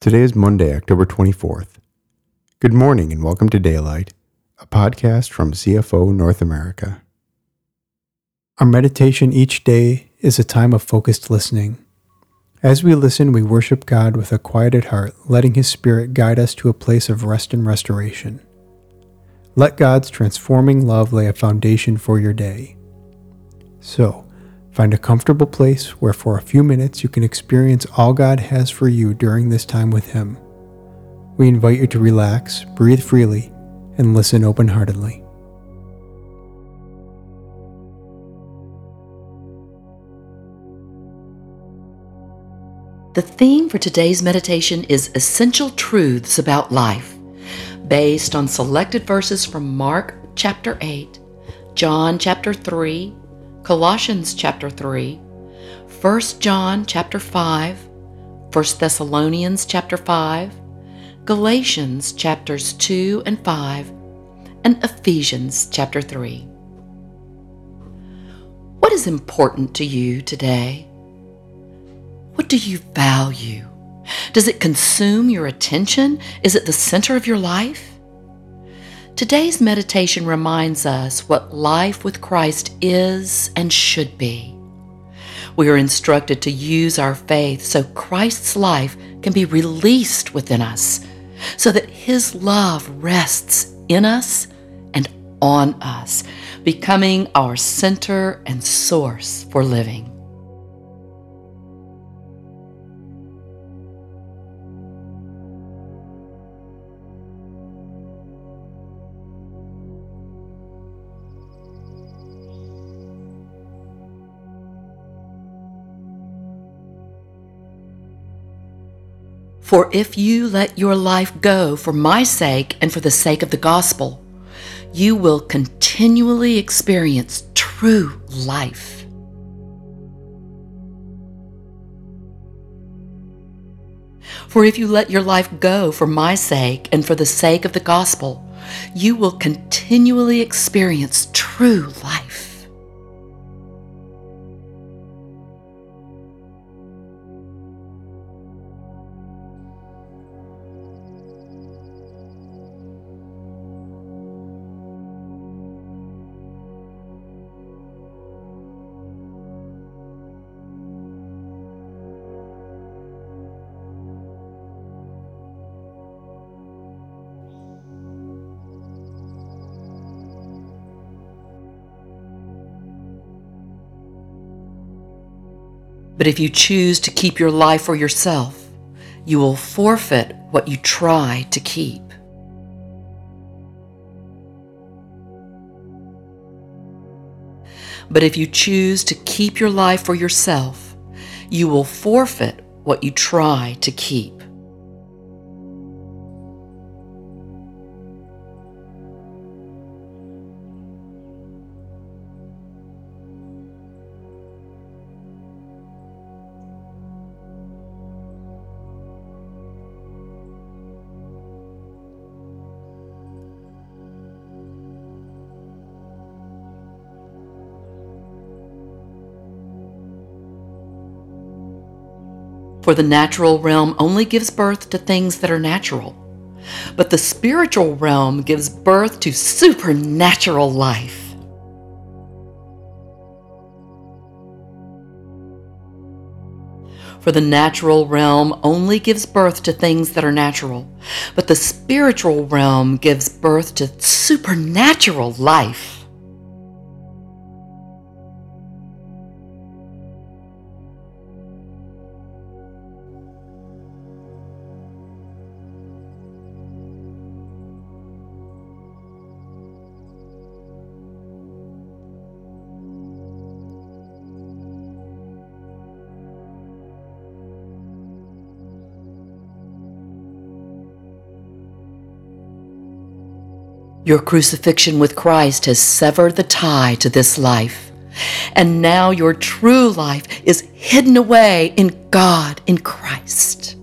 Today is Monday, October 24th. Good morning and welcome to Daylight, a podcast from CFO North America. Our meditation each day is a time of focused listening. As we listen, we worship God with a quieted heart, letting His Spirit guide us to a place of rest and restoration. Let God's transforming love lay a foundation for your day. So, Find a comfortable place where for a few minutes you can experience all God has for you during this time with Him. We invite you to relax, breathe freely, and listen open heartedly. The theme for today's meditation is Essential Truths About Life, based on selected verses from Mark chapter 8, John chapter 3, Colossians chapter 3, 1 John chapter 5, 1 Thessalonians chapter 5, Galatians chapters 2 and 5, and Ephesians chapter 3. What is important to you today? What do you value? Does it consume your attention? Is it the center of your life? Today's meditation reminds us what life with Christ is and should be. We are instructed to use our faith so Christ's life can be released within us, so that His love rests in us and on us, becoming our center and source for living. For if you let your life go for my sake and for the sake of the gospel, you will continually experience true life. For if you let your life go for my sake and for the sake of the gospel, you will continually experience true life. But if you choose to keep your life for yourself, you will forfeit what you try to keep. But if you choose to keep your life for yourself, you will forfeit what you try to keep. For the natural realm only gives birth to things that are natural, but the spiritual realm gives birth to supernatural life. For the natural realm only gives birth to things that are natural, but the spiritual realm gives birth to supernatural life. Your crucifixion with Christ has severed the tie to this life. And now your true life is hidden away in God in Christ.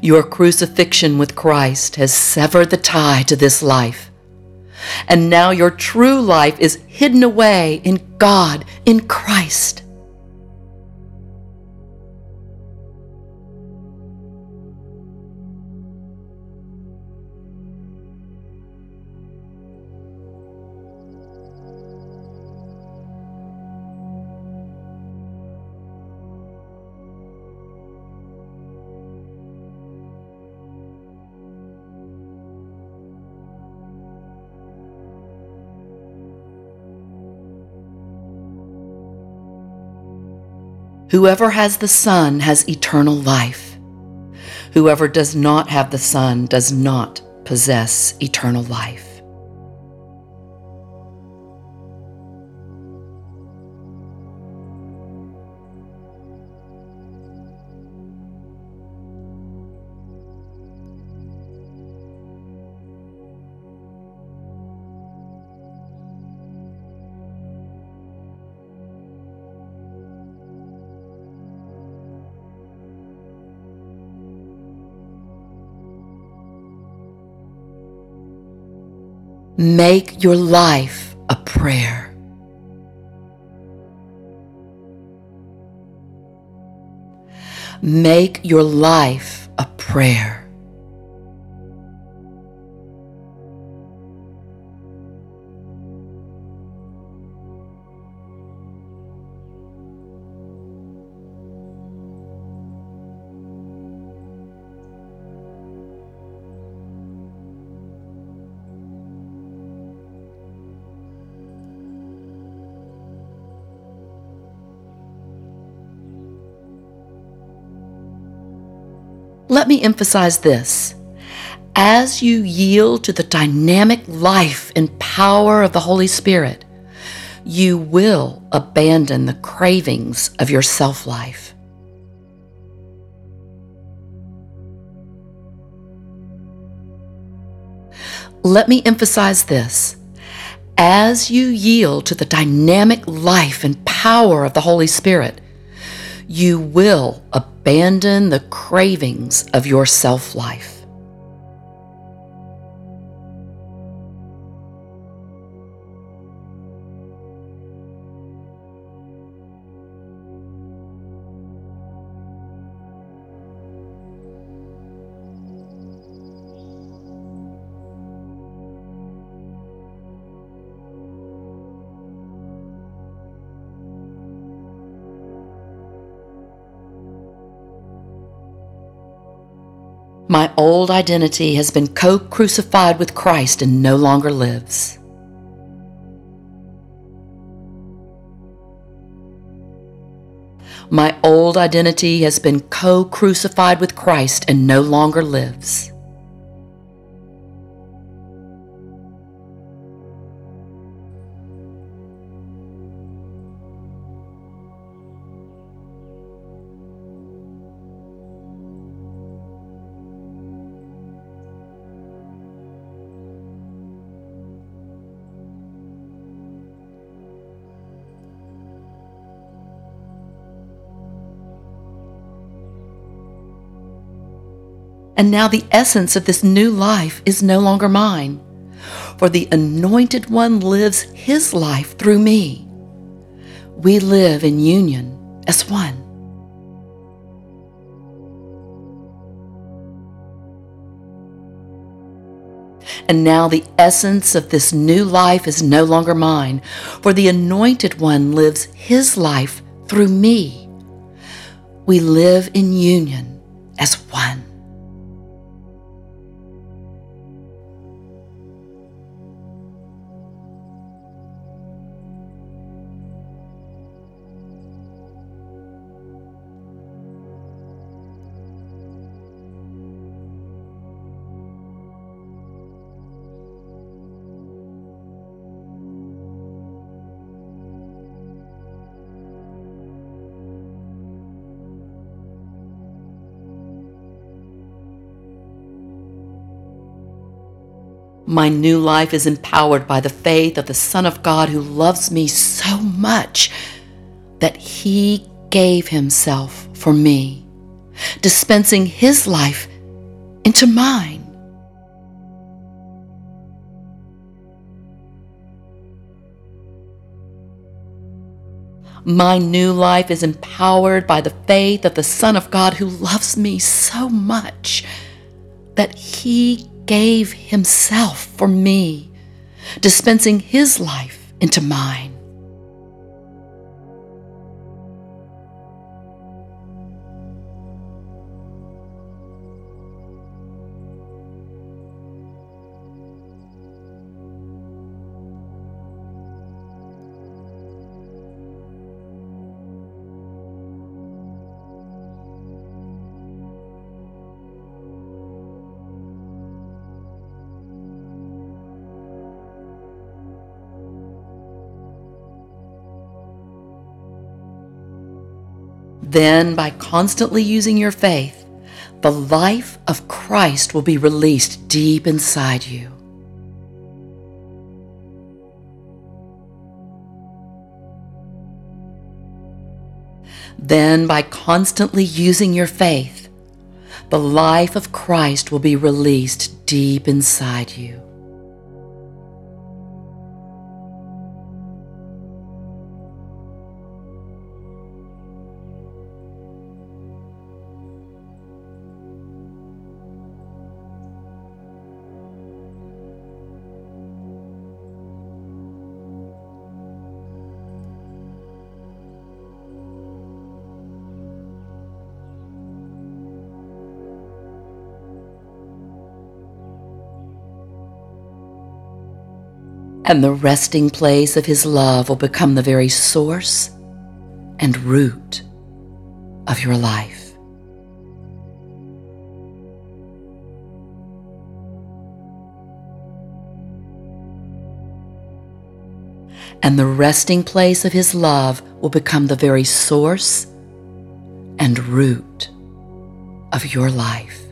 Your crucifixion with Christ has severed the tie to this life. And now your true life is hidden away in God in Christ. Whoever has the Son has eternal life. Whoever does not have the Son does not possess eternal life. Make your life a prayer. Make your life a prayer. Let me emphasize this. As you yield to the dynamic life and power of the Holy Spirit, you will abandon the cravings of your self life. Let me emphasize this. As you yield to the dynamic life and power of the Holy Spirit, you will abandon the cravings of your self life. My old identity has been co crucified with Christ and no longer lives. My old identity has been co crucified with Christ and no longer lives. And now the essence of this new life is no longer mine, for the Anointed One lives his life through me. We live in union as one. And now the essence of this new life is no longer mine, for the Anointed One lives his life through me. We live in union as one. My new life is empowered by the faith of the Son of God who loves me so much that he gave himself for me, dispensing his life into mine. My new life is empowered by the faith of the Son of God who loves me so much that he gave himself for me, dispensing his life into mine. Then, by constantly using your faith, the life of Christ will be released deep inside you. Then, by constantly using your faith, the life of Christ will be released deep inside you. And the resting place of His love will become the very source and root of your life. And the resting place of His love will become the very source and root of your life.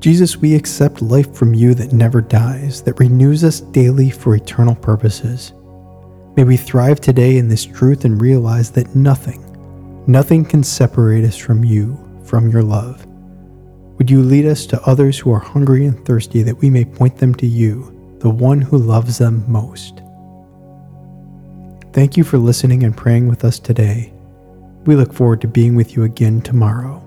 Jesus, we accept life from you that never dies, that renews us daily for eternal purposes. May we thrive today in this truth and realize that nothing, nothing can separate us from you, from your love. Would you lead us to others who are hungry and thirsty that we may point them to you, the one who loves them most? Thank you for listening and praying with us today. We look forward to being with you again tomorrow.